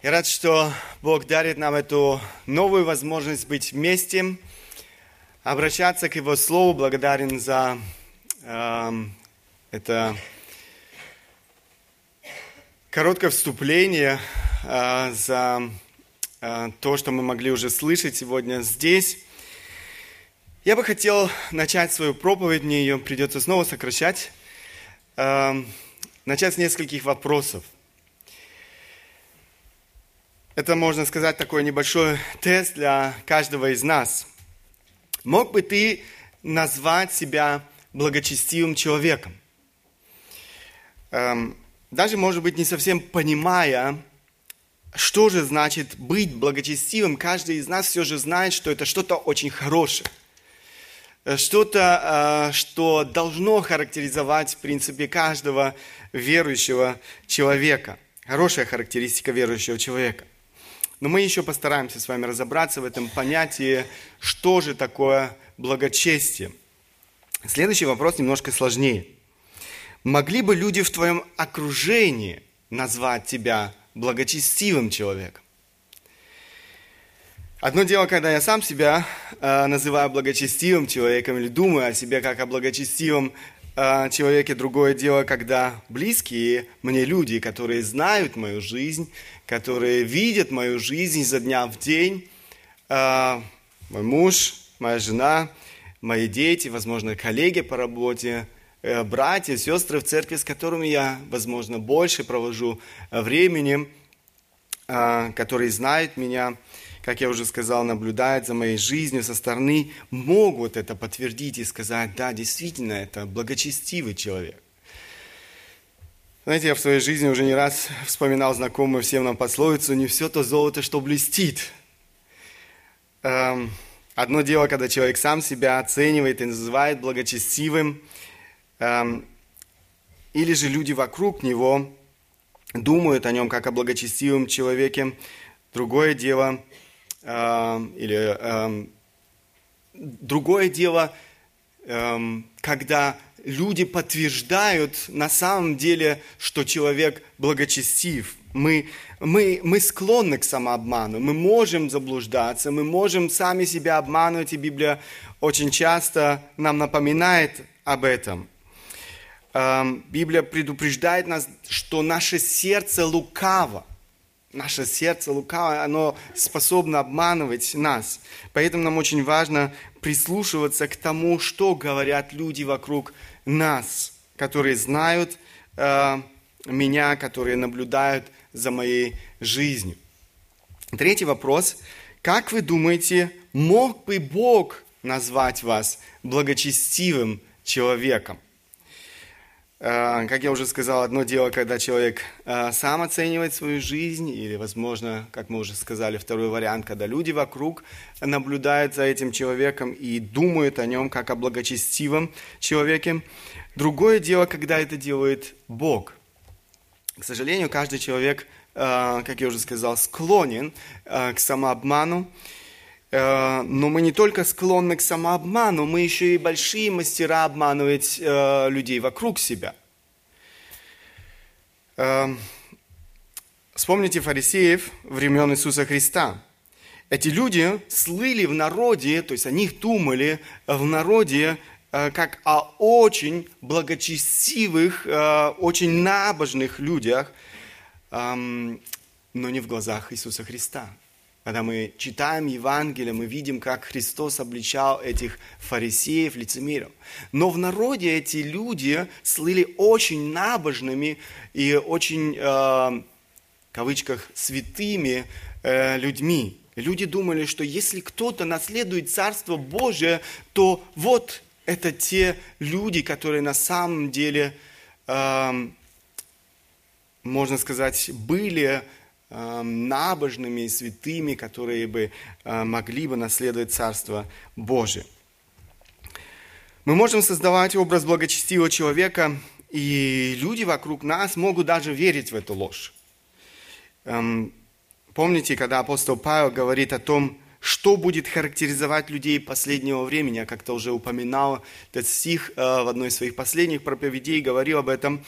Я рад, что Бог дарит нам эту новую возможность быть вместе, обращаться к Его Слову. Благодарен за э, это короткое вступление, э, за э, то, что мы могли уже слышать сегодня здесь. Я бы хотел начать свою проповедь, мне ее придется снова сокращать, э, начать с нескольких вопросов – это, можно сказать, такой небольшой тест для каждого из нас. Мог бы ты назвать себя благочестивым человеком? Эм, даже, может быть, не совсем понимая, что же значит быть благочестивым, каждый из нас все же знает, что это что-то очень хорошее. Э, что-то, э, что должно характеризовать, в принципе, каждого верующего человека. Хорошая характеристика верующего человека – но мы еще постараемся с вами разобраться в этом понятии, что же такое благочестие. Следующий вопрос немножко сложнее. Могли бы люди в твоем окружении назвать тебя благочестивым человеком? Одно дело, когда я сам себя э, называю благочестивым человеком или думаю о себе как о благочестивом э, человеке, другое дело, когда близкие мне люди, которые знают мою жизнь, которые видят мою жизнь изо дня в день. А, мой муж, моя жена, мои дети, возможно, коллеги по работе, э, братья, сестры в церкви, с которыми я, возможно, больше провожу времени, а, которые знают меня, как я уже сказал, наблюдают за моей жизнью со стороны, могут это подтвердить и сказать, да, действительно, это благочестивый человек. Знаете, я в своей жизни уже не раз вспоминал знакомую всем нам пословицу «Не все то золото, что блестит». Эм, одно дело, когда человек сам себя оценивает и называет благочестивым, эм, или же люди вокруг него думают о нем как о благочестивом человеке. Другое дело, или другое дело, когда люди подтверждают на самом деле, что человек благочестив. Мы, мы, мы склонны к самообману, мы можем заблуждаться, мы можем сами себя обманывать, и Библия очень часто нам напоминает об этом. Эм, Библия предупреждает нас, что наше сердце лукаво. Наше сердце лукаво, оно способно обманывать нас. Поэтому нам очень важно прислушиваться к тому, что говорят люди вокруг нас, которые знают э, меня, которые наблюдают за моей жизнью. Третий вопрос. Как вы думаете, мог бы Бог назвать вас благочестивым человеком? Э, как я уже сказал, одно дело, когда человек э, сам оценивает свою жизнь, или, возможно, как мы уже сказали, второй вариант, когда люди вокруг наблюдают за этим человеком и думают о нем как о благочестивом человеке. Другое дело, когда это делает Бог. К сожалению, каждый человек, э, как я уже сказал, склонен к самообману, но мы не только склонны к самообману, мы еще и большие мастера обманывать э, людей вокруг себя. Э, вспомните фарисеев времен Иисуса Христа. Эти люди слыли в народе, то есть о них думали в народе, как о очень благочестивых, очень набожных людях, эм, но не в глазах Иисуса Христа. Когда мы читаем Евангелие, мы видим, как Христос обличал этих фарисеев, лицемеров. Но в народе эти люди слыли очень набожными и очень, э, в кавычках, святыми э, людьми. Люди думали, что если кто-то наследует Царство Божие, то вот это те люди, которые на самом деле, э, можно сказать, были набожными и святыми, которые бы э, могли бы наследовать Царство Божие. Мы можем создавать образ благочестивого человека, и люди вокруг нас могут даже верить в эту ложь. Эм, помните, когда апостол Павел говорит о том, что будет характеризовать людей последнего времени, я как-то уже упоминал этот стих э, в одной из своих последних проповедей, говорил об этом.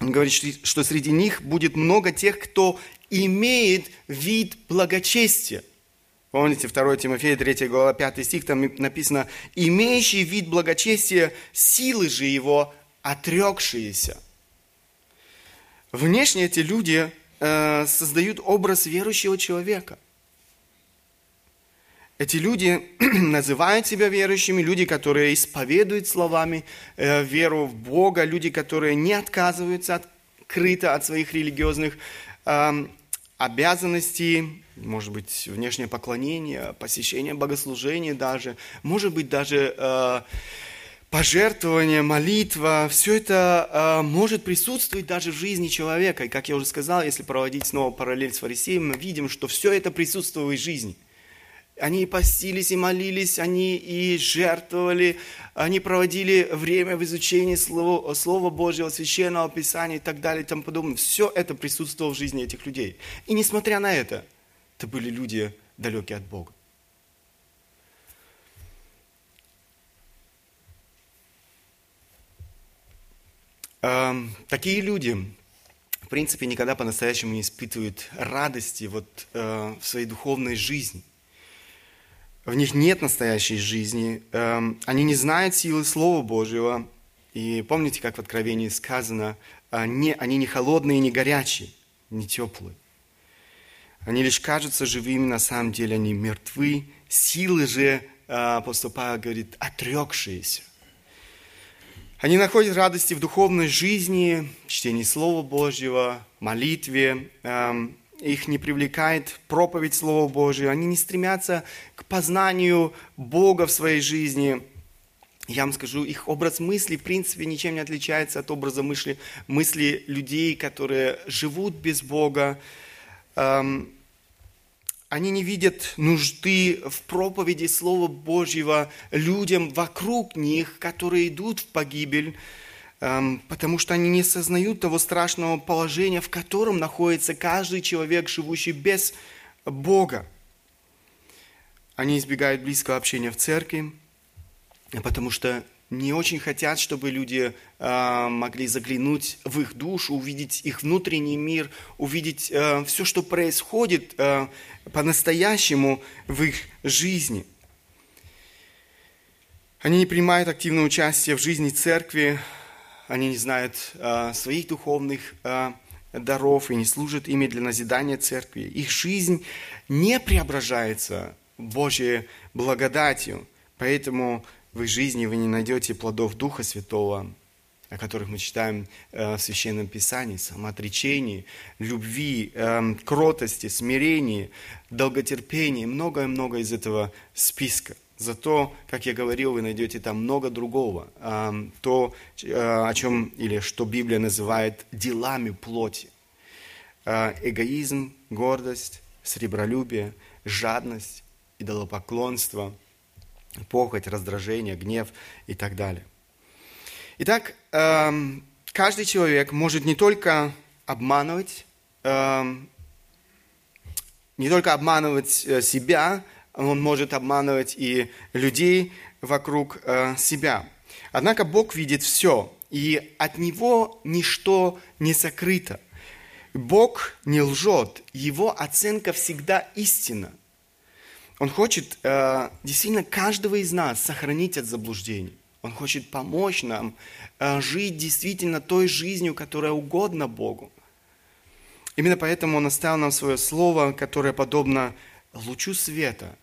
Он говорит, что среди них будет много тех, кто имеет вид благочестия. Помните, 2 Тимофея 3 глава 5 стих, там написано, «Имеющий вид благочестия, силы же его отрекшиеся». Внешне эти люди э, создают образ верующего человека. Эти люди называют себя верующими, люди, которые исповедуют словами э, веру в Бога, люди, которые не отказываются открыто от своих религиозных обязанностей, может быть, внешнее поклонение, посещение богослужения даже, может быть, даже э, пожертвование, молитва, все это э, может присутствовать даже в жизни человека. И, как я уже сказал, если проводить снова параллель с фарисеем, мы видим, что все это присутствовало в жизни – они и постились, и молились, они и жертвовали, они проводили время в изучении Слова, Слова Божьего, Священного Писания и так далее и тому подобное. Все это присутствовало в жизни этих людей. И несмотря на это, это были люди далекие от Бога. Эм, такие люди, в принципе, никогда по-настоящему не испытывают радости вот, э, в своей духовной жизни в них нет настоящей жизни, эм, они не знают силы Слова Божьего. И помните, как в Откровении сказано, они, они не холодные, не горячие, не теплые. Они лишь кажутся живыми, на самом деле они мертвы. Силы же, э, апостол Павел говорит, отрекшиеся. Они находят радости в духовной жизни, чтении Слова Божьего, молитве, эм, их не привлекает проповедь Слова Божьего, они не стремятся к познанию Бога в своей жизни. Я вам скажу, их образ мысли, в принципе, ничем не отличается от образа мысли, мысли людей, которые живут без Бога. Эм, они не видят нужды в проповеди Слова Божьего людям вокруг них, которые идут в погибель. Эм, потому что они не сознают того страшного положения, в котором находится каждый человек, живущий без Бога. Они избегают близкого общения в церкви, потому что не очень хотят, чтобы люди э, могли заглянуть в их душу, увидеть их внутренний мир, увидеть э, все, что происходит э, по-настоящему в их жизни. Они не принимают активное участие в жизни церкви, они не знают э, своих духовных э, даров и не служат ими для назидания церкви. Их жизнь не преображается Божьей благодатью, поэтому в их жизни вы не найдете плодов Духа Святого, о которых мы читаем э, в Священном Писании, самоотречении, любви, кротости, смирении, долготерпении, многое-многое из этого списка – Зато, как я говорил, вы найдете там много другого. То, э, о чем, или что Библия называет делами плоти. А, эгоизм, гордость, сребролюбие, жадность, идолопоклонство, похоть, раздражение, гнев и так далее. Итак, каждый человек может не только обманывать, не только обманывать э, себя, он может обманывать и людей вокруг э, себя. Однако Бог видит все, и от Него ничто не сокрыто. Бог не лжет, Его оценка всегда истина. Он хочет э, действительно каждого из нас сохранить от заблуждений. Он хочет помочь нам э, жить действительно той жизнью, которая угодна Богу. Именно поэтому Он оставил нам свое слово, которое подобно лучу света,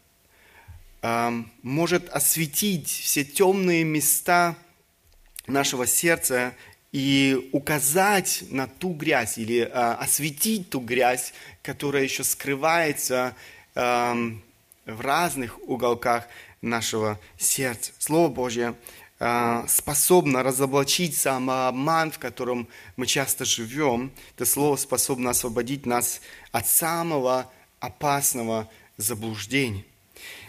может осветить все темные места нашего сердца и указать на ту грязь или а, осветить ту грязь, которая еще скрывается в разных уголках нашего сердца. Слово Божье а, способно разоблачить самообман, в котором мы часто живем. Это слово способно освободить нас от самого опасного заблуждения.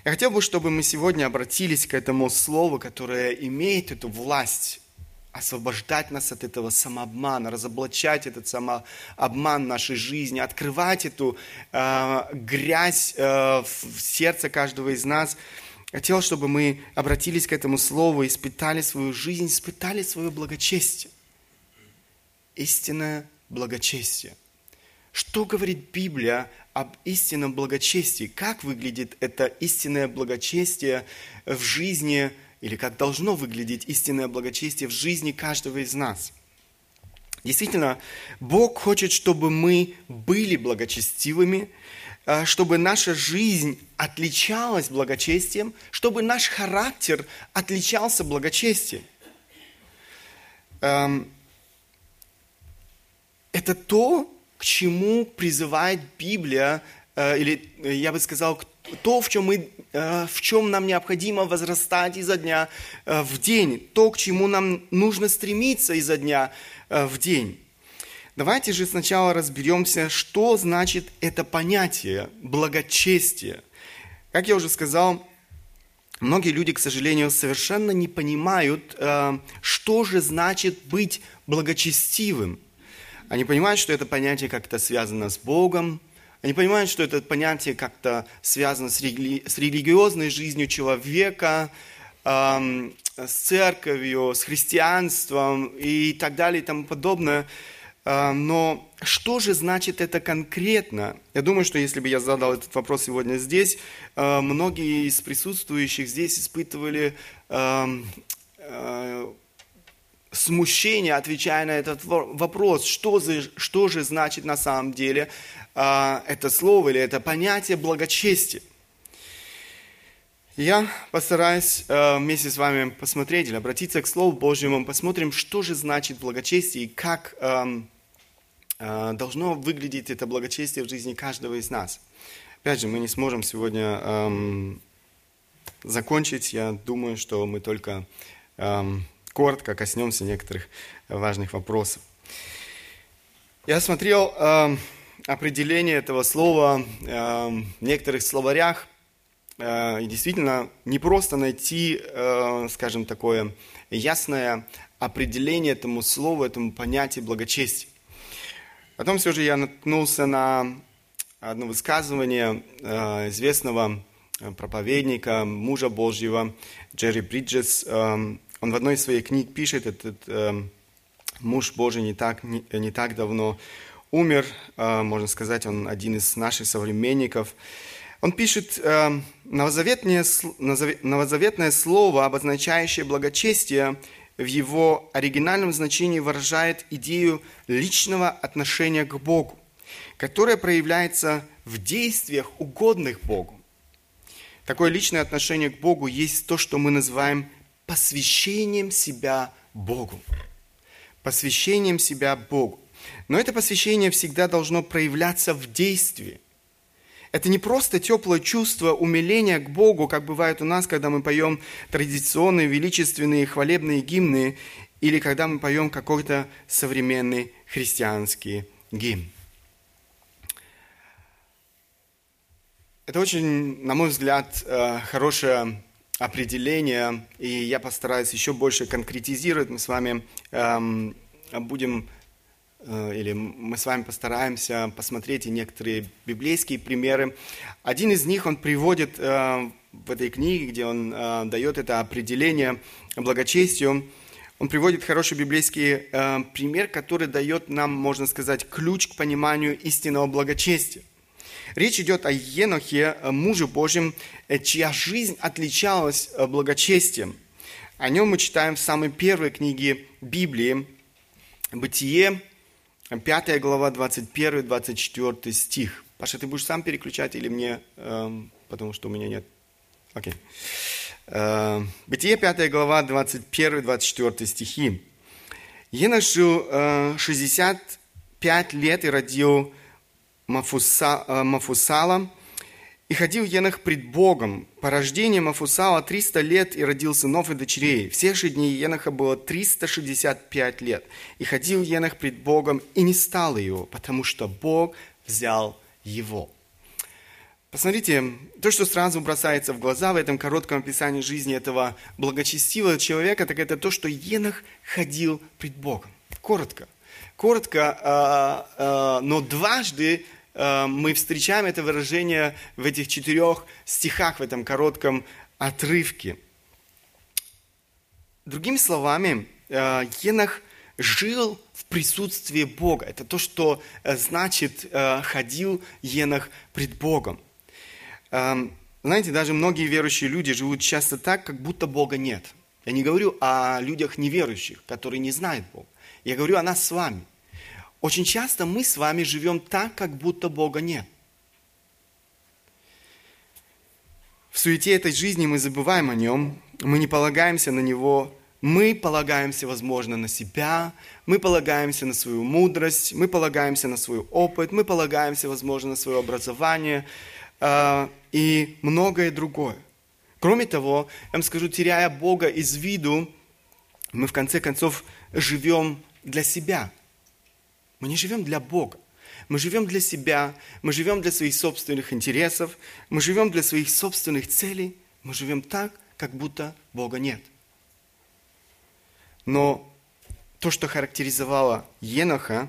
Я хотел бы, чтобы мы сегодня обратились к этому слову, которое имеет эту власть освобождать нас от этого самообмана, разоблачать этот самообман нашей жизни, открывать эту э, грязь э, в сердце каждого из нас. Хотел, чтобы мы обратились к этому слову, испытали свою жизнь, испытали свое благочестие. Истинное благочестие. что говорит Библия об истинном благочестии? Как выглядит это истинное благочестие в жизни, или как должно выглядеть истинное благочестие в жизни каждого из нас? Действительно, Бог хочет, чтобы мы были благочестивыми, э, чтобы наша жизнь отличалась благочестием, чтобы наш характер отличался благочестием. Эм, это то, к чему призывает Библия, э, или э, я бы сказал, то, в чем, мы, э, в чем нам необходимо возрастать изо дня в день, то, к чему нам нужно стремиться изо дня в день. Давайте же сначала разберемся, что значит это понятие благочестие. Как я уже сказал, многие люди, к сожалению, совершенно не понимают, что же значит быть благочестивым. Они понимают, что это понятие как-то связано с Богом, они понимают, что это понятие как-то связано с, рели... с религиозной жизнью человека, эм, с церковью, с христианством и так далее и тому подобное. Э, но что же значит это конкретно? Я думаю, что если бы я задал этот вопрос сегодня здесь, э, многие из присутствующих здесь испытывали э, э, смущение, отвечая на этот вопрос, что, за, что же значит на самом деле э, это слово или это понятие благочестия. Я постараюсь э, вместе с вами посмотреть или обратиться к Слову Божьему, посмотрим, что же значит благочестие и как э, э, должно выглядеть это благочестие в жизни каждого из нас. Опять же, мы не сможем сегодня э, закончить. Я думаю, что мы только э, коротко коснемся некоторых важных вопросов. Я смотрел э, определение этого слова э, в некоторых словарях, э, и действительно не просто найти, э, скажем, такое ясное определение этому слову, этому понятию благочестия. Потом все же я наткнулся на одно высказывание э, известного проповедника, мужа Божьего Джерри Бриджес, э, он в одной из своих книг пишет, этот э, муж Божий не так, не, не так давно умер, э, можно сказать, он один из наших современников. Он пишет, э, новозаветное, новозаветное слово, обозначающее благочестие, в его оригинальном значении выражает идею личного отношения к Богу, которое проявляется в действиях, угодных Богу. Такое личное отношение к Богу есть то, что мы называем посвящением себя Богу. Посвящением себя Богу. Но это посвящение всегда должно проявляться в действии. Это не просто теплое чувство умиления к Богу, как бывает у нас, когда мы поем традиционные, величественные, хвалебные гимны, или когда мы поем какой-то современный христианский гимн. Это очень, на мой взгляд, э, хорошая определения, и я постараюсь еще больше конкретизировать. Мы с вами эм, будем, э, или мы с вами постараемся посмотреть и некоторые библейские примеры. Один из них он приводит э, в этой книге, где он э, дает это определение благочестию. Он приводит хороший библейский пример, который дает нам, можно сказать, ключ к пониманию истинного благочестия. Речь идет о Енохе, муже Божьем, э, чья жизнь отличалась э, благочестием. О нем мы читаем в самой первой книге Библии, Бытие, 5 глава, 21-24 стих. Паша, ты будешь сам переключать или мне, эм, потому что у меня нет? Окей. Э, Бытие, 5 глава, 21-24 стихи. Жил э, 65 лет и родил Э, Мафусала, и ходил Енах пред Богом. По рождению Мафусала 300 лет и родил сынов и дочерей. Все же дни Еноха было 365 лет. И ходил Енах пред Богом, и не стал его, потому что Бог взял его. Посмотрите, то, что сразу бросается в глаза в этом коротком описании жизни этого благочестивого человека, так это то, что Енах ходил пред Богом. Коротко. Коротко, а, а, но дважды Э, мы встречаем это выражение в этих четырех стихах, в этом коротком отрывке. Другими словами, э, Енах жил в присутствии Бога. Это то, что э, значит э, ходил Енох пред Богом. Знаете, даже многие верующие люди живут часто так, как будто Бога нет. Я не говорю о людях неверующих, которые не знают Бога. Я говорю о нас с вами. Очень часто мы с вами живем так, как будто Бога нет. В суете этой жизни мы забываем о Нем, мы не полагаемся на Него, мы полагаемся, возможно, на себя, мы полагаемся на свою мудрость, мы полагаемся на свой опыт, мы полагаемся, возможно, на свое образование э, и многое другое. Кроме того, я вам скажу, теряя Бога из виду, мы в конце концов живем для себя. Мы не живем для Бога. Мы живем для себя, мы живем для своих собственных интересов, мы живем для своих собственных целей, мы живем так, как будто Бога нет. Но то, что характеризовало Еноха,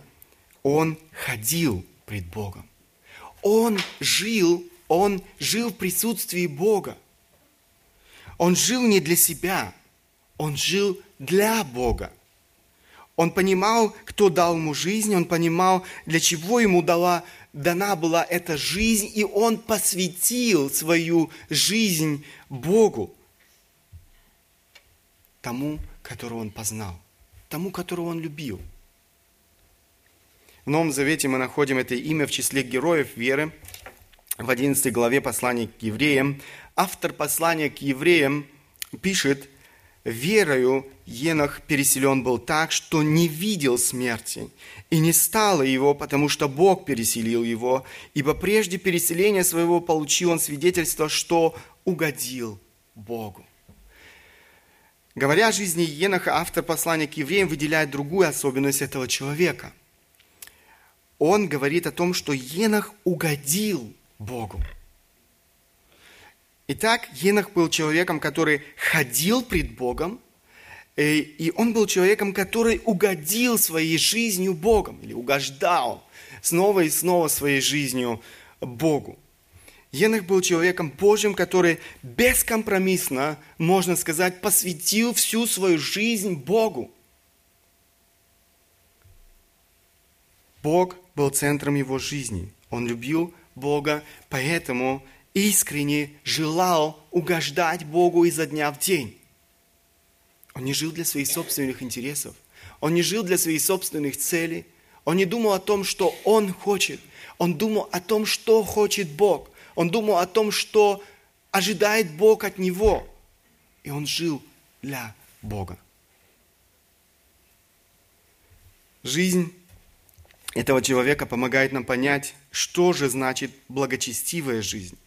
он ходил пред Богом. Он жил, он жил в присутствии Бога. Он жил не для себя, он жил для Бога. Он понимал, кто дал ему жизнь, он понимал, для чего ему дала, дана была эта жизнь, и он посвятил свою жизнь Богу, тому, которого он познал, тому, которого он любил. В Новом Завете мы находим это имя в числе героев веры. В 11 главе послания к евреям автор послания к евреям пишет – верою Енох переселен был так, что не видел смерти, и не стало его, потому что Бог переселил его, ибо прежде переселения своего получил он свидетельство, что угодил Богу. Говоря о жизни Еноха, автор послания к евреям выделяет другую особенность этого человека. Он говорит о том, что Енох угодил Богу. Итак, Енох был человеком, который ходил пред Богом, э, и он был человеком, который угодил своей жизнью Богом, или угождал снова и снова своей жизнью Богу. Енох был человеком Божьим, который бескомпромиссно, можно сказать, посвятил всю свою жизнь Богу. Бог был центром его жизни. Он любил Бога, поэтому искренне желал угождать Богу изо дня в день. Он не жил для своих собственных интересов. Он не жил для своих собственных целей. Он не думал о том, что он хочет. Он думал о том, что хочет Бог. Он думал о том, что ожидает Бог от него. И он жил для Бога. Жизнь этого человека помогает нам понять, что же значит благочестивая жизнь.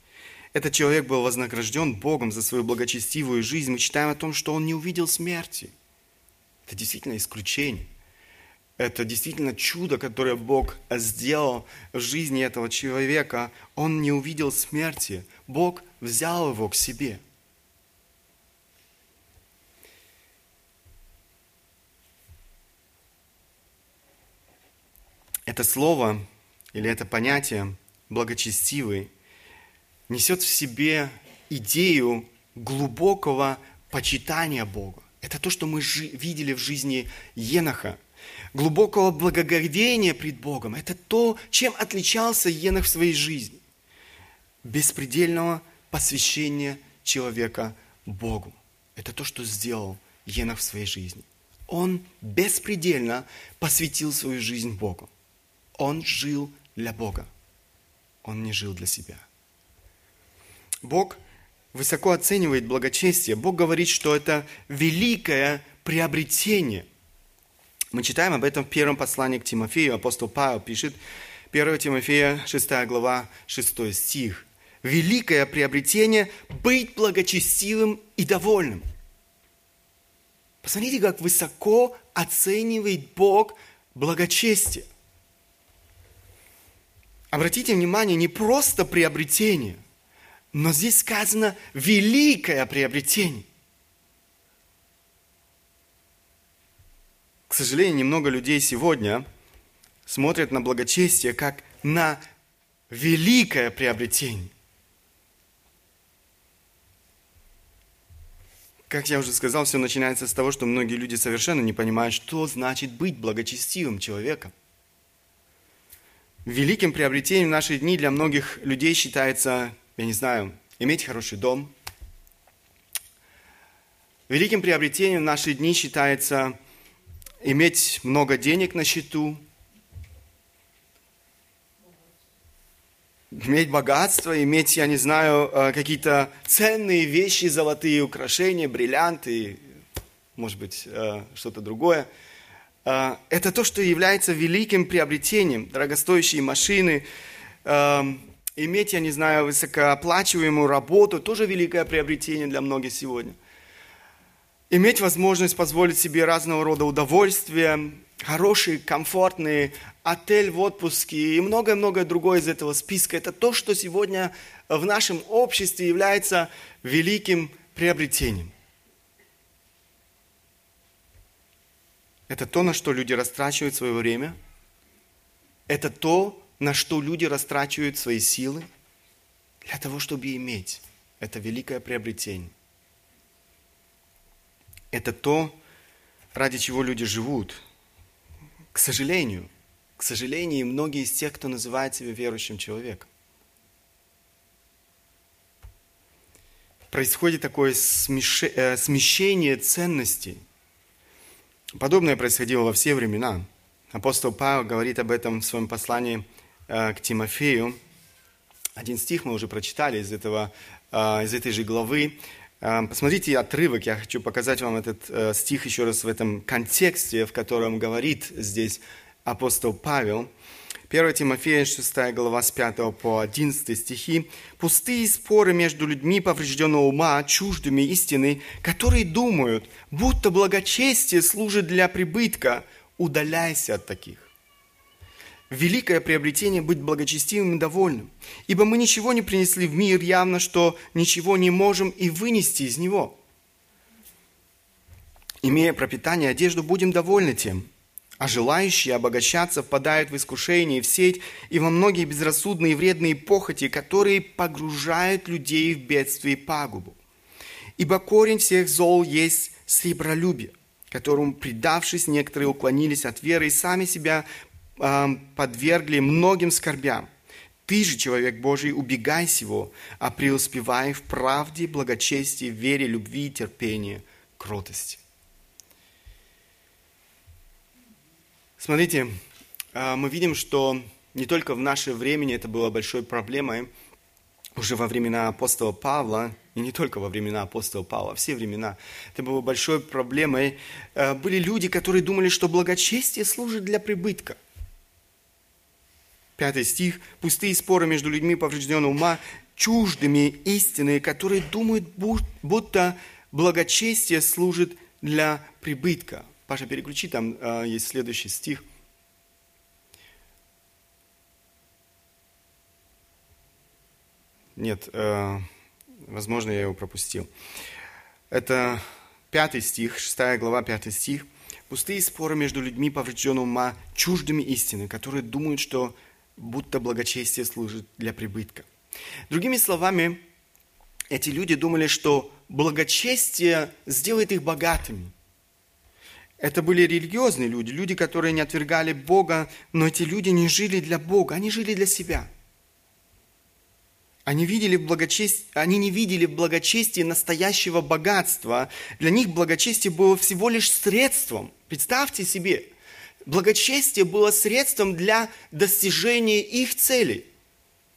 Этот человек был вознагражден Богом за свою благочестивую жизнь. Мы читаем о том, что он не увидел смерти. Это действительно исключение. Это действительно чудо, которое Бог сделал в жизни этого человека. Он не увидел смерти. Бог взял его к себе. Это слово или это понятие благочестивый несет в себе идею глубокого почитания Бога. Это то, что мы видели в жизни Еноха. Глубокого благоговения пред Богом. Это то, чем отличался Енох в своей жизни. Беспредельного посвящения человека Богу. Это то, что сделал Енох в своей жизни. Он беспредельно посвятил свою жизнь Богу. Он жил для Бога. Он не жил для себя. Бог высоко оценивает благочестие. Бог говорит, что это великое приобретение. Мы читаем об этом в первом послании к Тимофею. Апостол Павел пишет, 1 Тимофея, 6 глава, 6 стих. Великое приобретение – быть благочестивым и довольным. Посмотрите, как высоко оценивает Бог благочестие. Обратите внимание, не просто приобретение – но здесь сказано великое приобретение. К сожалению, немного людей сегодня смотрят на благочестие как на великое приобретение. как я уже сказал, все начинается с того, что многие люди совершенно не понимают, что значит быть благочестивым человеком. Великим приобретением в наши дни для многих людей считается, я не знаю, иметь хороший дом. Великим приобретением в наши дни считается иметь много денег на счету, иметь богатство, иметь, я не знаю, э, какие-то ценные вещи, золотые украшения, бриллианты, может быть, э, что-то другое. Э, это то, что является великим приобретением. Дорогостоящие машины, иметь, я не знаю, высокооплачиваемую работу, тоже великое приобретение для многих сегодня. Иметь возможность позволить себе разного рода удовольствия, хорошие, комфортные, отель в отпуске и многое-многое другое из этого списка. Это то, что сегодня в нашем обществе является великим приобретением. Это то, на что люди растрачивают свое время. Это то, на что люди растрачивают свои силы для того, чтобы иметь. Это великое приобретение. Это то, ради чего люди живут – к сожалению, к сожалению, многие из тех, кто называет себя верующим человеком, происходит такое э, смещение ценностей. Подобное происходило во все времена. Апостол Павел говорит об этом в своем послании к Тимофею. Один стих мы уже прочитали из, этого, э, из этой же главы. Посмотрите отрывок, я хочу показать вам этот э, стих еще раз в этом контексте, в котором говорит здесь апостол Павел. 1 Тимофея, 6 глава, с 5 по 11 стихи. «Пустые споры между людьми поврежденного ума, чуждыми истины, которые думают, будто благочестие служит для прибытка, удаляйся от таких великое приобретение быть благочестивым и довольным. Ибо мы ничего не принесли в мир, явно, что ничего не можем и вынести из него. Имея пропитание и одежду, будем довольны тем. А желающие обогащаться впадают в искушение, в сеть и во многие безрассудные и вредные похоти, которые погружают людей в бедствие и пагубу. Ибо корень всех зол есть сребролюбие, которому, предавшись, некоторые уклонились от веры и сами себя подвергли многим скорбям. Ты же, человек Божий, убегай сего, а преуспевай в правде, благочестии, вере, любви, терпении, кротости. Смотрите, а, мы видим, что не только в наше время это было большой проблемой, уже во времена апостола Павла, и не только во времена апостола Павла, все времена, это было большой проблемой. А, были люди, которые думали, что благочестие служит для прибытка – Пятый стих. «Пустые споры между людьми поврежденного ума, чуждыми истины, которые думают, будто благочестие служит для прибытка». Паша, переключи, там э, есть следующий стих. Нет, э, возможно, я его пропустил. Это пятый стих, шестая глава, пятый стих. Пустые споры между людьми поврежденного ума, чуждыми истины, которые думают, что будто благочестие служит для прибытка. Другими словами, эти люди думали, что благочестие сделает их богатыми. Это были религиозные люди, люди, которые не отвергали Бога, но эти люди не жили для Бога, они жили для себя. Они, видели в благочестии, они не видели в благочестии настоящего богатства. Для них благочестие было всего лишь средством. Представьте себе – Благочестие было средством для достижения их целей.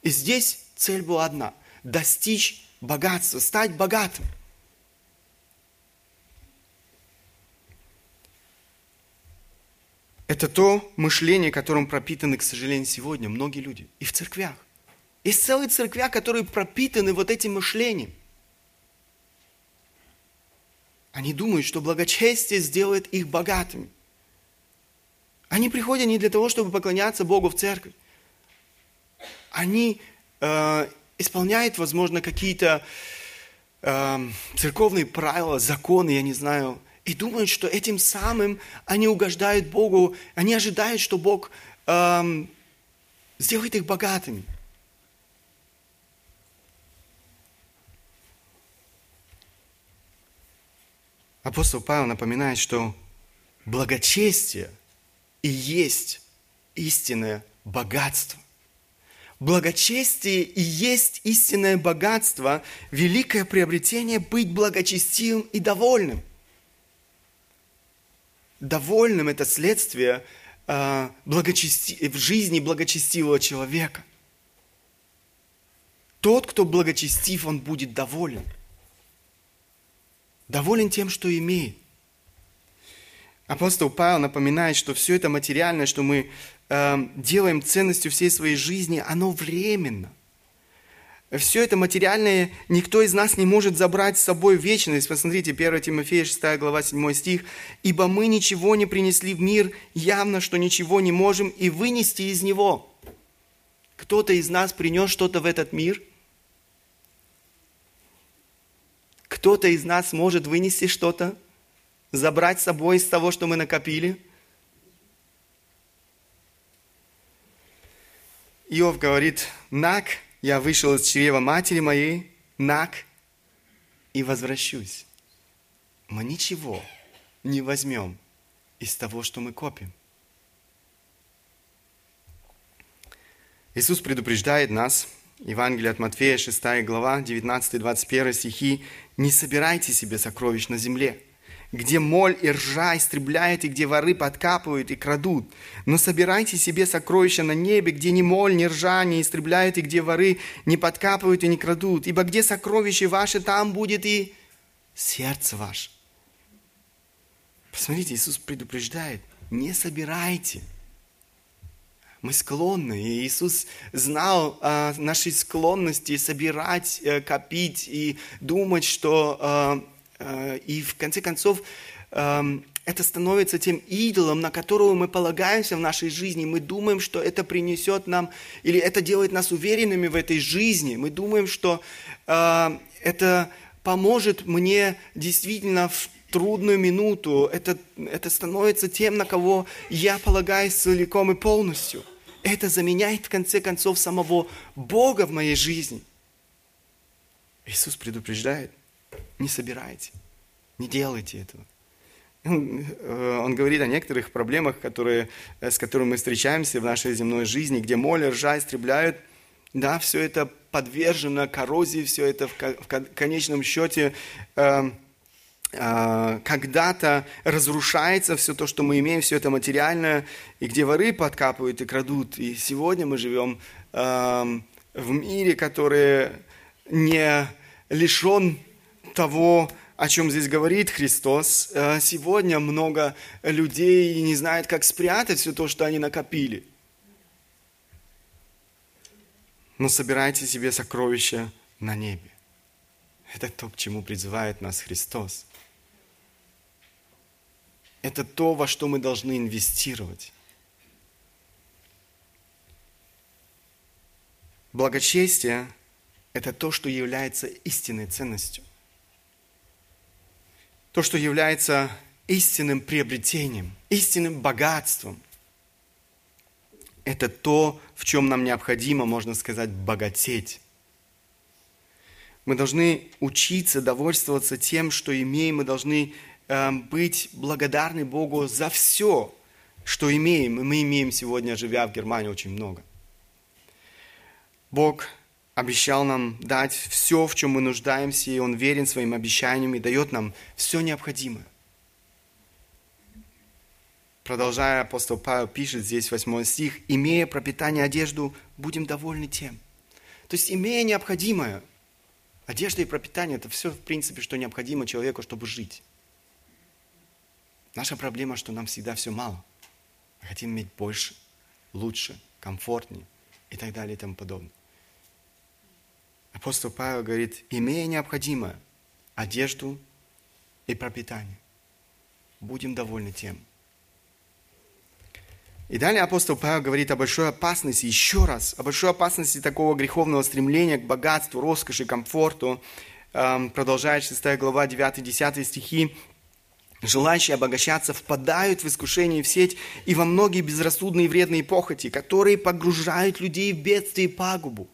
И здесь цель была одна – достичь богатства, стать богатым. Это то мышление, которым пропитаны, к сожалению, сегодня многие люди. И в церквях. Есть целые церквя, которые пропитаны вот этим мышлением. Они думают, что благочестие сделает их богатыми. Они приходят не для того, чтобы поклоняться Богу в церковь. Они э, исполняют, возможно, какие-то э, церковные правила, законы, я не знаю, и думают, что этим самым они угождают Богу, они ожидают, что Бог э, сделает их богатыми. Апостол Павел напоминает, что благочестие и есть истинное богатство. Благочестие и есть истинное богатство, великое приобретение быть благочестивым и довольным. Довольным – это следствие э, благочести... в жизни благочестивого человека. Тот, кто благочестив, он будет доволен. Доволен тем, что имеет. Апостол Павел напоминает, что все это материальное, что мы э, делаем ценностью всей своей жизни, оно временно. Все это материальное никто из нас не может забрать с собой в вечность. Посмотрите, 1 Тимофея 6 глава 7 стих. «Ибо мы ничего не принесли в мир, явно, что ничего не можем и вынести из него». Кто-то из нас принес что-то в этот мир? Кто-то из нас может вынести что-то? Забрать с собой из того, что мы накопили. Иов говорит, нак, я вышел из чрева матери моей, нак, и возвращусь. Мы ничего не возьмем из того, что мы копим. Иисус предупреждает нас, Евангелие от Матфея, 6 глава, 19-21 стихи, «Не собирайте себе сокровищ на земле, где моль и ржа истребляют, и где воры подкапывают и крадут. Но собирайте себе сокровища на небе, где ни моль, ни ржа не истребляют, и где воры не подкапывают и не крадут. Ибо где сокровище ваше, там будет и сердце ваше. Посмотрите, Иисус предупреждает, не собирайте. Мы склонны, и Иисус знал э, нашей склонности собирать, э, копить и думать, что Э, и в конце концов эм, это становится тем идолом, на которого мы полагаемся в нашей жизни. Мы думаем, что это принесет нам, или это делает нас уверенными в этой жизни. Мы думаем, что э, это поможет мне действительно в трудную минуту. Это, это становится тем, на кого я полагаюсь целиком и полностью. Это заменяет, в конце концов, самого Бога в моей жизни. Иисус предупреждает – не собирайте, не делайте этого. Э, он говорит о некоторых проблемах, которые, э, с которыми мы встречаемся в нашей земной жизни, где моль, ржа истребляют. Да, все это подвержено коррозии, все это в, конечном счете э, э, когда-то разрушается, все то, что мы имеем, все это материальное, и где воры подкапывают и крадут. И сегодня мы живем э, в мире, который не лишен того, о чем здесь говорит Христос. Э, сегодня много людей не знают, как спрятать все то, что они накопили. Но собирайте себе сокровища на небе. Это то, к чему призывает нас Христос. Это то, во что мы должны инвестировать. Благочестие – это то, что является истинной ценностью то, что является истинным приобретением, истинным богатством. Это то, в чем нам необходимо, можно сказать, богатеть. Мы должны учиться довольствоваться тем, что имеем. Мы должны э, быть благодарны Богу за все, что имеем. И мы имеем сегодня, живя в Германии, очень много. Бог обещал нам дать все, в чем мы нуждаемся, и Он верен своим обещаниям и дает нам все необходимое. Продолжая, апостол Павел пишет здесь, 8 стих, «Имея пропитание одежду, будем довольны тем». То есть, имея необходимое, одежда и пропитание – это все, в принципе, что необходимо человеку, чтобы жить. Наша проблема, что нам всегда все мало. Мы хотим иметь больше, лучше, комфортнее и так далее и тому подобное. Апостол Павел говорит, имея необходимое, одежду и пропитание, будем довольны тем. И далее апостол Павел говорит о большой опасности, еще раз, о большой опасности такого греховного стремления к богатству, роскоши, комфорту. Эм, продолжает 6 глава, 9-10 стихи. Желающие обогащаться впадают в искушение в сеть и во многие безрассудные и вредные похоти, которые погружают людей в бедствие и пагубу.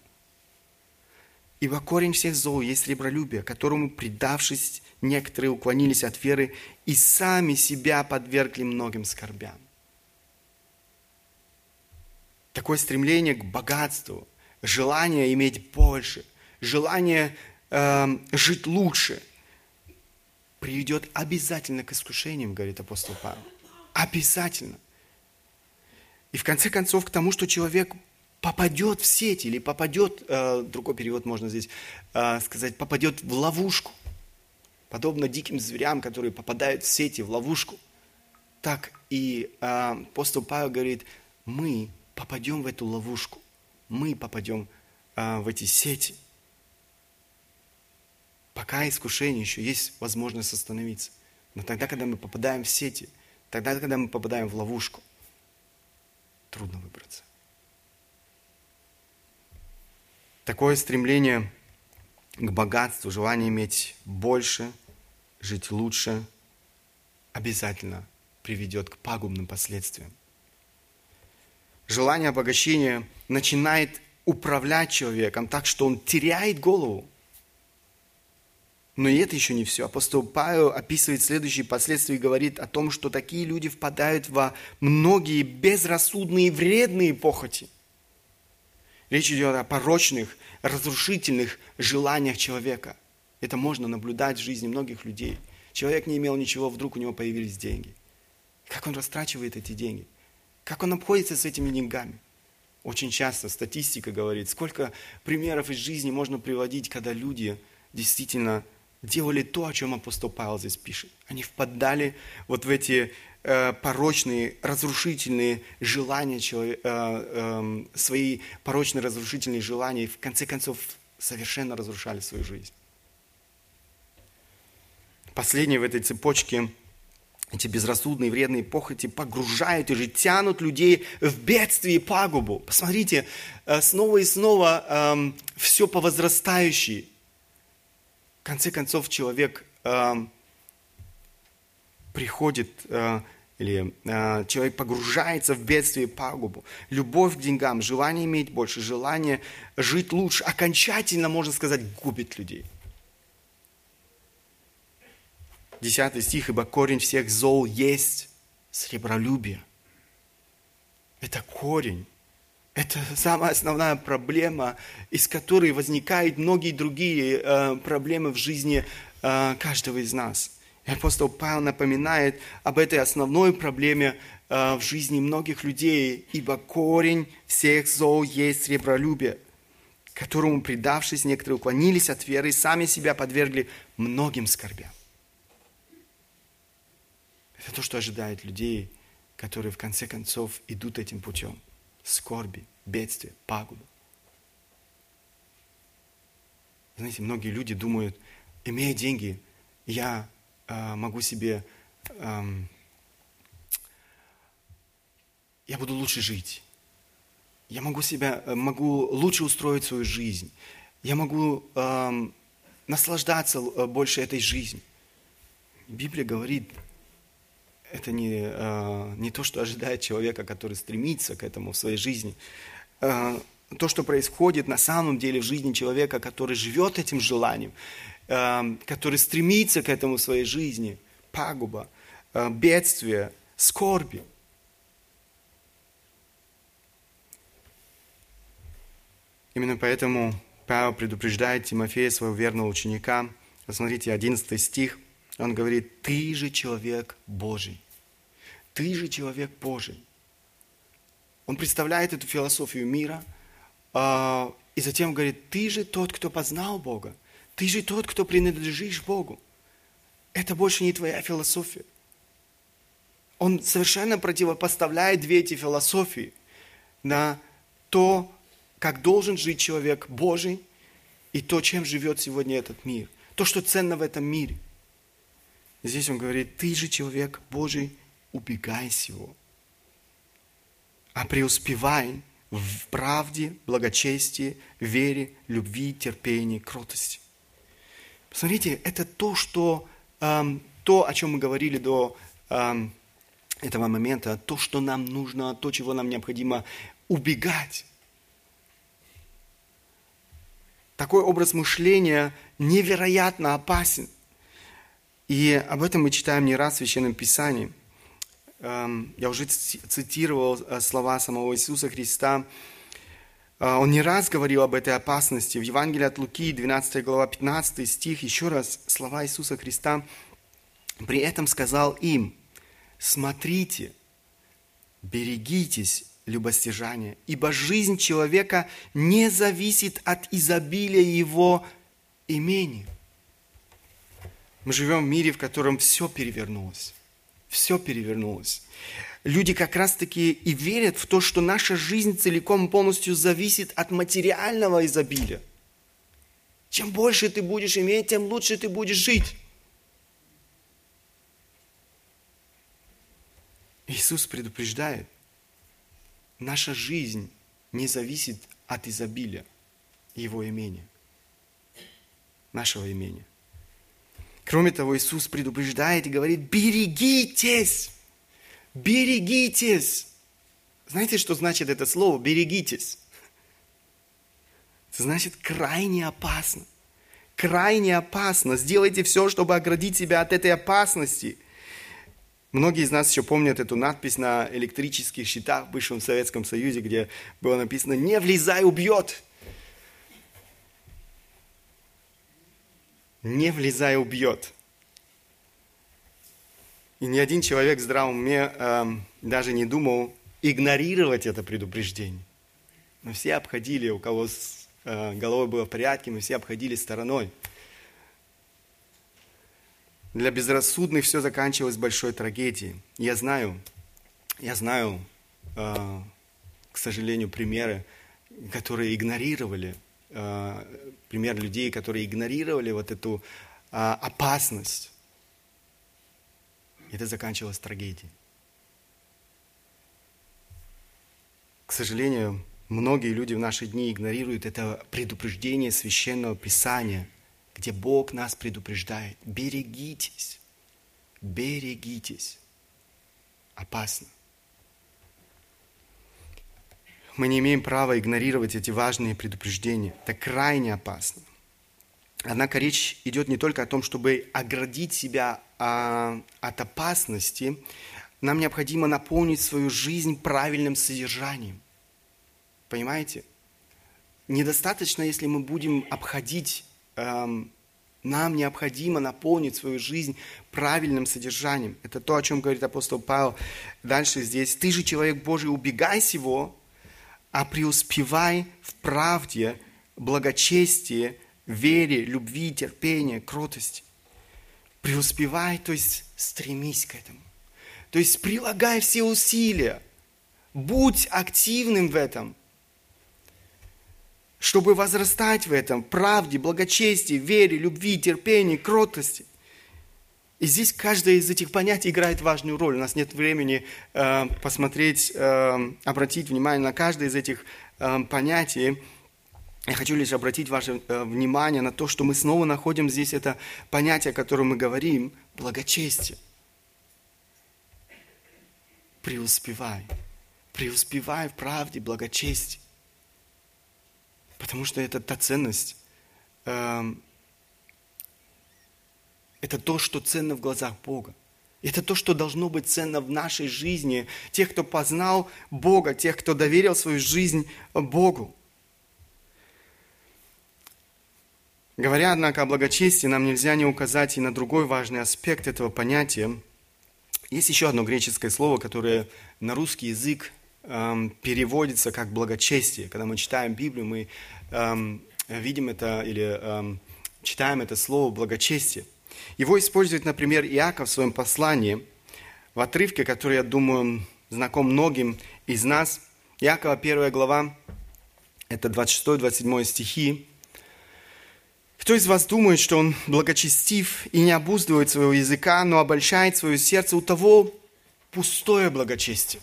Ибо корень всех зол есть сребролюбие, которому, предавшись, некоторые уклонились от веры и сами себя подвергли многим скорбям. Такое стремление к богатству, желание иметь больше, желание э, жить лучше приведет обязательно к искушениям, говорит апостол Павел. Обязательно. И в конце концов к тому, что человек попадет в сеть или попадет, э, другой перевод можно здесь э, сказать, попадет в ловушку. Подобно диким зверям, которые попадают в сети, в ловушку. Так и э, апостол Павел говорит, мы попадем в эту ловушку, мы попадем в эти сети. Пока искушение еще есть возможность остановиться. Но тогда, когда мы попадаем в сети, тогда, когда мы попадаем в ловушку, трудно выбраться. Такое стремление к богатству, желание иметь больше, жить лучше, обязательно приведет к пагубным последствиям. Желание обогащения начинает управлять человеком так, что он теряет голову. Но и это еще не все. Апостол Павел описывает следующие последствия и говорит о том, что такие люди впадают во многие безрассудные вредные похоти – Речь идет о порочных, разрушительных желаниях человека. Это можно наблюдать в жизни многих людей. Человек не имел ничего, вдруг у него появились деньги. Как он растрачивает эти деньги? Как он обходится с этими деньгами? Очень часто статистика говорит, сколько примеров из жизни можно приводить, когда люди действительно делали то, о чем апостол Павел здесь пишет. Они впадали вот в эти порочные, разрушительные желания, э, эм, свои порочные, разрушительные желания, и в конце концов совершенно разрушали свою жизнь. Последние в этой цепочке эти безрассудные, вредные похоти погружают и же тянут людей в бедствие и пагубу. Посмотрите, э, снова и снова эм, все по возрастающей. В конце концов, человек эм, приходит, э, или э, человек погружается в бедствие и пагубу. Любовь к деньгам, желание иметь больше, желание жить лучше, окончательно, можно сказать, губит людей. Десятый стих, ибо корень всех зол есть сребролюбие. Это корень. Это самая основная проблема, из которой возникают многие другие э, проблемы в жизни каждого из нас – и апостол Павел напоминает об этой основной проблеме э, в жизни многих людей, ибо корень всех зол есть сребролюбие, которому, предавшись, некоторые уклонились от веры и сами себя подвергли многим скорбям. Это то, что ожидает людей, которые в конце концов идут этим путем. Скорби, бедствия, пагубы. Знаете, многие люди думают, имея деньги, я могу себе, я буду лучше жить. Я могу себя, э, могу лучше устроить свою жизнь. Я могу наслаждаться э, больше этой жизнью. Библия говорит, это не, э, не то, что ожидает человека, который стремится к этому в своей жизни. Э, то, что происходит на самом деле в жизни человека, который живет этим желанием, который стремится к этому в своей жизни, пагуба, э, бедствие, скорби. Именно поэтому Павел предупреждает Тимофея, своего верного ученика. Посмотрите, 11 стих. Он говорит, ты же человек Божий. Ты же человек Божий. Он представляет эту философию мира, э, и затем говорит, ты же тот, кто познал Бога. Ты же тот, кто принадлежишь Богу. Это больше не твоя философия. Он совершенно противопоставляет две эти философии на то, как должен жить человек Божий и то, чем живет сегодня этот мир. То, что ценно в этом мире. Здесь он говорит, ты же человек Божий, убегай всего. А преуспевай в правде, благочестии, вере, любви, терпении, кротости. Посмотрите, это то, что, эм, то, о чем мы говорили до эм, этого момента, то, что нам нужно, то, чего нам необходимо убегать. Такой образ мышления невероятно опасен. И об этом мы читаем не раз в Священном Писании. Эм, я уже цитировал э, слова самого Иисуса Христа. Э, он не раз говорил об этой опасности. В Евангелии от Луки, 12 глава, 15 стих, еще раз слова Иисуса Христа. При этом сказал им, смотрите, берегитесь любостяжания, ибо жизнь человека не зависит от изобилия его имени. Мы живем в мире, в котором все перевернулось. Все перевернулось. Люди как раз-таки и верят в то, что наша жизнь целиком полностью зависит от материального изобилия. Чем больше ты будешь иметь, тем лучше ты будешь жить. Иисус предупреждает, наша жизнь не зависит от изобилия Его имения, нашего имения. Кроме того, Иисус предупреждает и говорит, берегитесь, берегитесь. Знаете, что значит это слово «берегитесь»? Это значит крайне опасно. Крайне опасно. Сделайте все, чтобы оградить себя от этой опасности. Многие из нас еще помнят эту надпись на электрических щитах в бывшем Советском Союзе, где было написано «Не влезай, убьет». не влезая убьет. И ни один человек в здравом уме э, даже не думал игнорировать это предупреждение. Мы все обходили, у кого с э, головой было в порядке, мы все обходили стороной. Для безрассудных все заканчивалось большой трагедией. Я знаю, я знаю, э, к сожалению, примеры, которые игнорировали Э, пример людей, которые игнорировали вот эту а, опасность. Это заканчивалось трагедией. К сожалению, многие люди в наши дни игнорируют это предупреждение священного писания, где Бог нас предупреждает. Берегитесь, берегитесь. Опасно. Мы не имеем права игнорировать эти важные предупреждения. Это крайне опасно. Однако речь идет не только о том, чтобы оградить себя а, от опасности, нам необходимо наполнить свою жизнь правильным содержанием. Понимаете? Недостаточно, если мы будем обходить, эм, нам необходимо наполнить свою жизнь правильным содержанием. Это то, о чем говорит апостол Павел дальше здесь. Ты же человек Божий, убегай всего, а преуспевай в правде, благочестии, вере, любви, терпении, кротости. Преуспевай, то есть стремись к этому. То есть прилагай все усилия. Будь активным в этом, чтобы возрастать в этом, правде, благочестии, вере, любви, терпении, кротости. И здесь каждое из этих понятий играет важную роль. У нас нет времени э, посмотреть, э, обратить внимание на каждое из этих э, понятий. Я хочу лишь обратить ваше э, внимание на то, что мы снова находим здесь это понятие, о котором мы говорим, благочестие. Преуспевай. Преуспевай в правде, благочестии. Потому что это та ценность, э, это то, что ценно в глазах Бога. Это то, что должно быть ценно в нашей жизни. Тех, кто познал Бога, тех, кто доверил свою жизнь Богу. Говоря, однако, о благочестии, нам нельзя не указать и на другой важный аспект этого понятия. Есть еще одно греческое слово, которое на русский язык эм, переводится как благочестие. Когда мы читаем Библию, мы эм, видим это или эм, читаем это слово благочестие. Его использует, например, Иаков в своем послании, в отрывке, который, я думаю, знаком многим из нас. Иакова, первая глава, это 26-27 стихи. Кто из вас думает, что он благочестив и не обуздывает своего языка, но обольщает свое сердце, у того пустое благочестие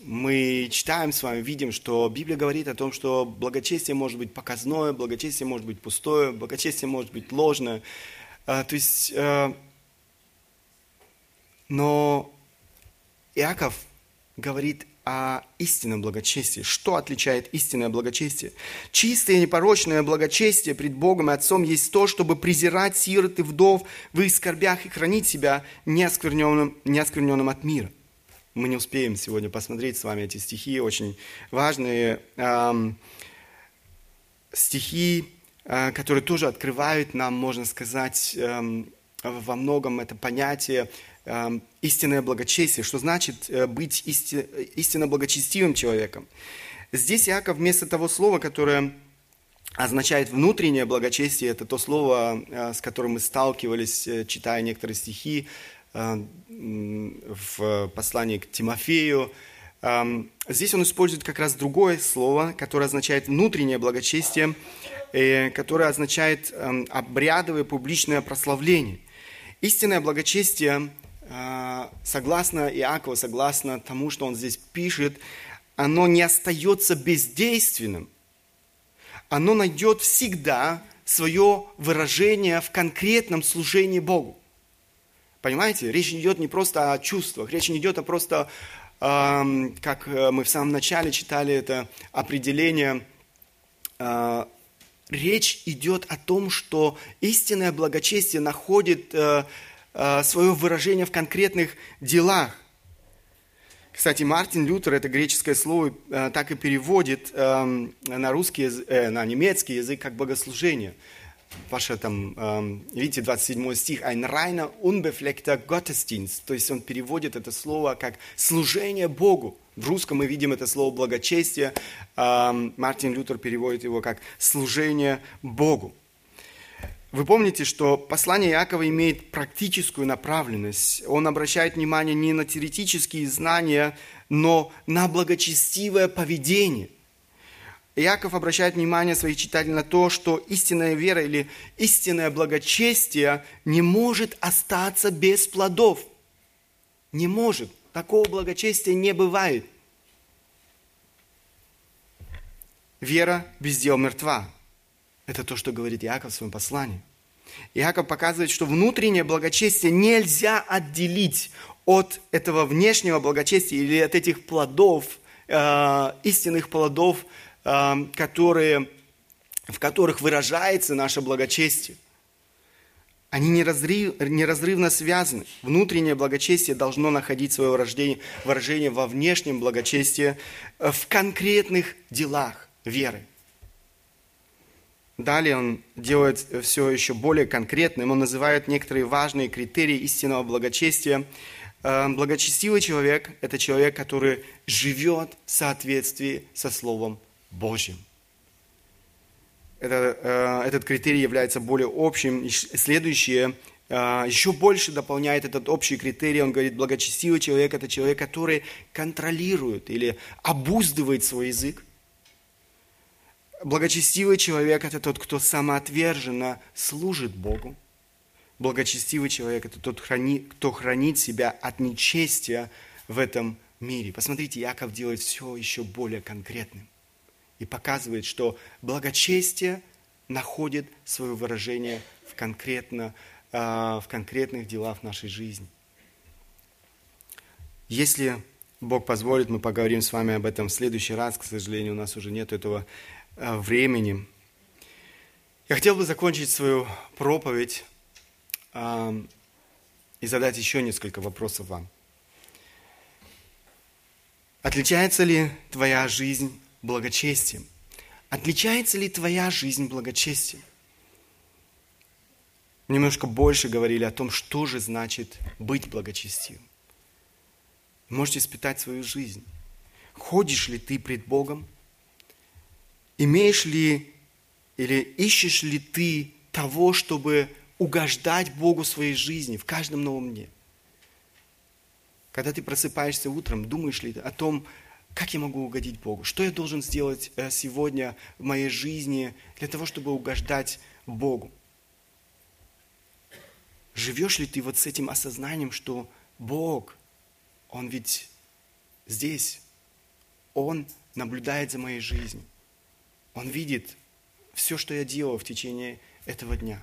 мы читаем с вами, видим, что Библия говорит о том, что благочестие может быть показное, благочестие может быть пустое, благочестие может быть ложное. А, то есть, а, но Иаков говорит о истинном благочестии. Что отличает истинное благочестие? Чистое и непорочное благочестие пред Богом и Отцом есть то, чтобы презирать сирот и вдов в их скорбях и хранить себя неоскверненным, неоскверненным от мира. Мы не успеем сегодня посмотреть с вами эти стихи, очень важные эм, стихи, э, которые тоже открывают нам, можно сказать, эм, во многом это понятие истинное благочестие, что значит э, быть исти, истинно благочестивым человеком. Здесь Иаков вместо того слова, которое означает внутреннее благочестие, это то слово, э, с которым мы сталкивались, э, читая некоторые стихи в послании к Тимофею. Эм, здесь он использует как раз другое слово, которое означает внутреннее благочестие, которое означает эм, обрядовое публичное прославление. Истинное благочестие согласно Иакову, согласно тому, что он здесь пишет, оно не остается бездейственным. Оно найдет всегда свое выражение в конкретном служении Богу. Понимаете? Речь идет не просто о чувствах, речь не идет о просто, э, как мы в самом начале читали это определение, э, речь идет о том, что истинное благочестие находит Э, свое выражение в конкретных делах. Кстати, Мартин Лютер это греческое слово э, так и переводит эм, на русский э, на немецкий язык как богослужение. Ваше там, эм, видите, 27 стих, ein reiner, unbefleckter Gottesdienst. То есть он переводит это слово как служение Богу. В русском мы видим это слово благочестие. Эм, Мартин Лютер переводит его как служение Богу. Вы помните, что послание Иакова имеет практическую направленность. Он обращает внимание не на теоретические знания, но на благочестивое поведение. Иаков обращает внимание своих читателей на то, что истинная вера или истинное благочестие не может остаться без плодов. Не может. Такого благочестия не бывает. Вера без дел мертва. Это то, что говорит Иаков в своем послании. Иаков показывает, что внутреннее благочестие нельзя отделить от этого внешнего благочестия или от этих плодов, э, истинных плодов, э, которые, в которых выражается наше благочестие. Они неразрыв, неразрывно связаны. Внутреннее благочестие должно находить свое выражение, выражение во внешнем благочестии, э, в конкретных делах веры. Далее он делает все еще более конкретным. Он называет некоторые важные критерии истинного благочестия. Э, благочестивый человек – это человек, который живет в соответствии со Словом Божьим. Это, э, этот критерий является более общим. Следующее э, еще больше дополняет этот общий критерий. Он говорит, благочестивый человек – это человек, который контролирует или обуздывает свой язык Благочестивый человек – это тот, кто самоотверженно служит Богу. Благочестивый человек – это тот, кто хранит себя от нечестия в этом мире. Посмотрите, Яков делает все еще более конкретным и показывает, что благочестие находит свое выражение в, конкретно, а, в конкретных делах нашей жизни. Если Бог позволит, мы поговорим с вами об этом в следующий раз. К сожалению, у нас уже нет этого Э, времени. Я хотел бы закончить свою проповедь и задать еще несколько вопросов вам. Отличается ли твоя жизнь благочестием? Отличается ли твоя жизнь благочестием? Немножко больше говорили о том, что же значит быть благочестивым. Можете испытать свою жизнь. Ходишь ли ты пред Богом? Имеешь ли или ищешь ли ты того, чтобы угождать Богу своей жизни, в каждом новом дне? Когда ты просыпаешься утром, думаешь ли о том, как я могу угодить Богу? Что я должен сделать э, сегодня в моей жизни для того, чтобы угождать Богу? Живешь ли ты вот с этим осознанием, что Бог, Он ведь здесь, Он наблюдает за моей жизнью. Он видит все, что я делал в течение этого дня.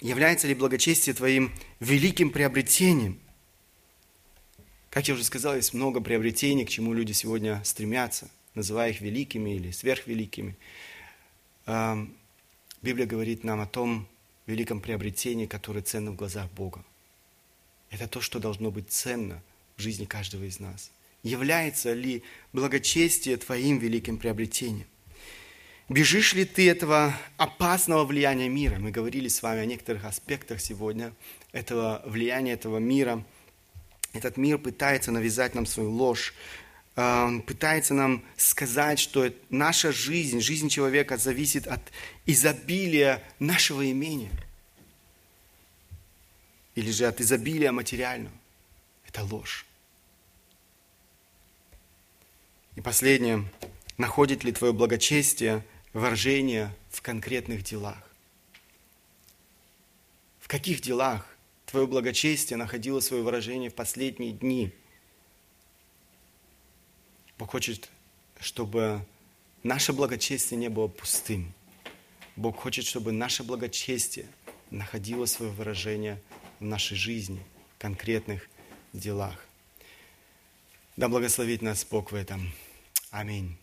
Является ли благочестие твоим великим приобретением? Как я уже сказал, есть много приобретений, к чему люди сегодня стремятся, называя их великими или сверхвеликими. Библия говорит нам о том великом приобретении, которое ценно в глазах Бога. Это то, что должно быть ценно в жизни каждого из нас. Является ли благочестие твоим великим приобретением? Бежишь ли ты этого опасного влияния мира? Мы говорили с вами о некоторых аспектах сегодня этого влияния этого мира. Этот мир пытается навязать нам свою ложь, а, он пытается нам сказать, что наша жизнь, жизнь человека зависит от изобилия нашего имения. Или же от изобилия материального. Это ложь. И последнее. Находит ли твое благочестие выражение в конкретных делах? В каких делах твое благочестие находило свое выражение в последние дни – Бог хочет, чтобы наше благочестие не было пустым. Бог хочет, чтобы наше благочестие находило свое выражение в нашей жизни, в конкретных делах. Да благословит нас Бог в этом. Amén.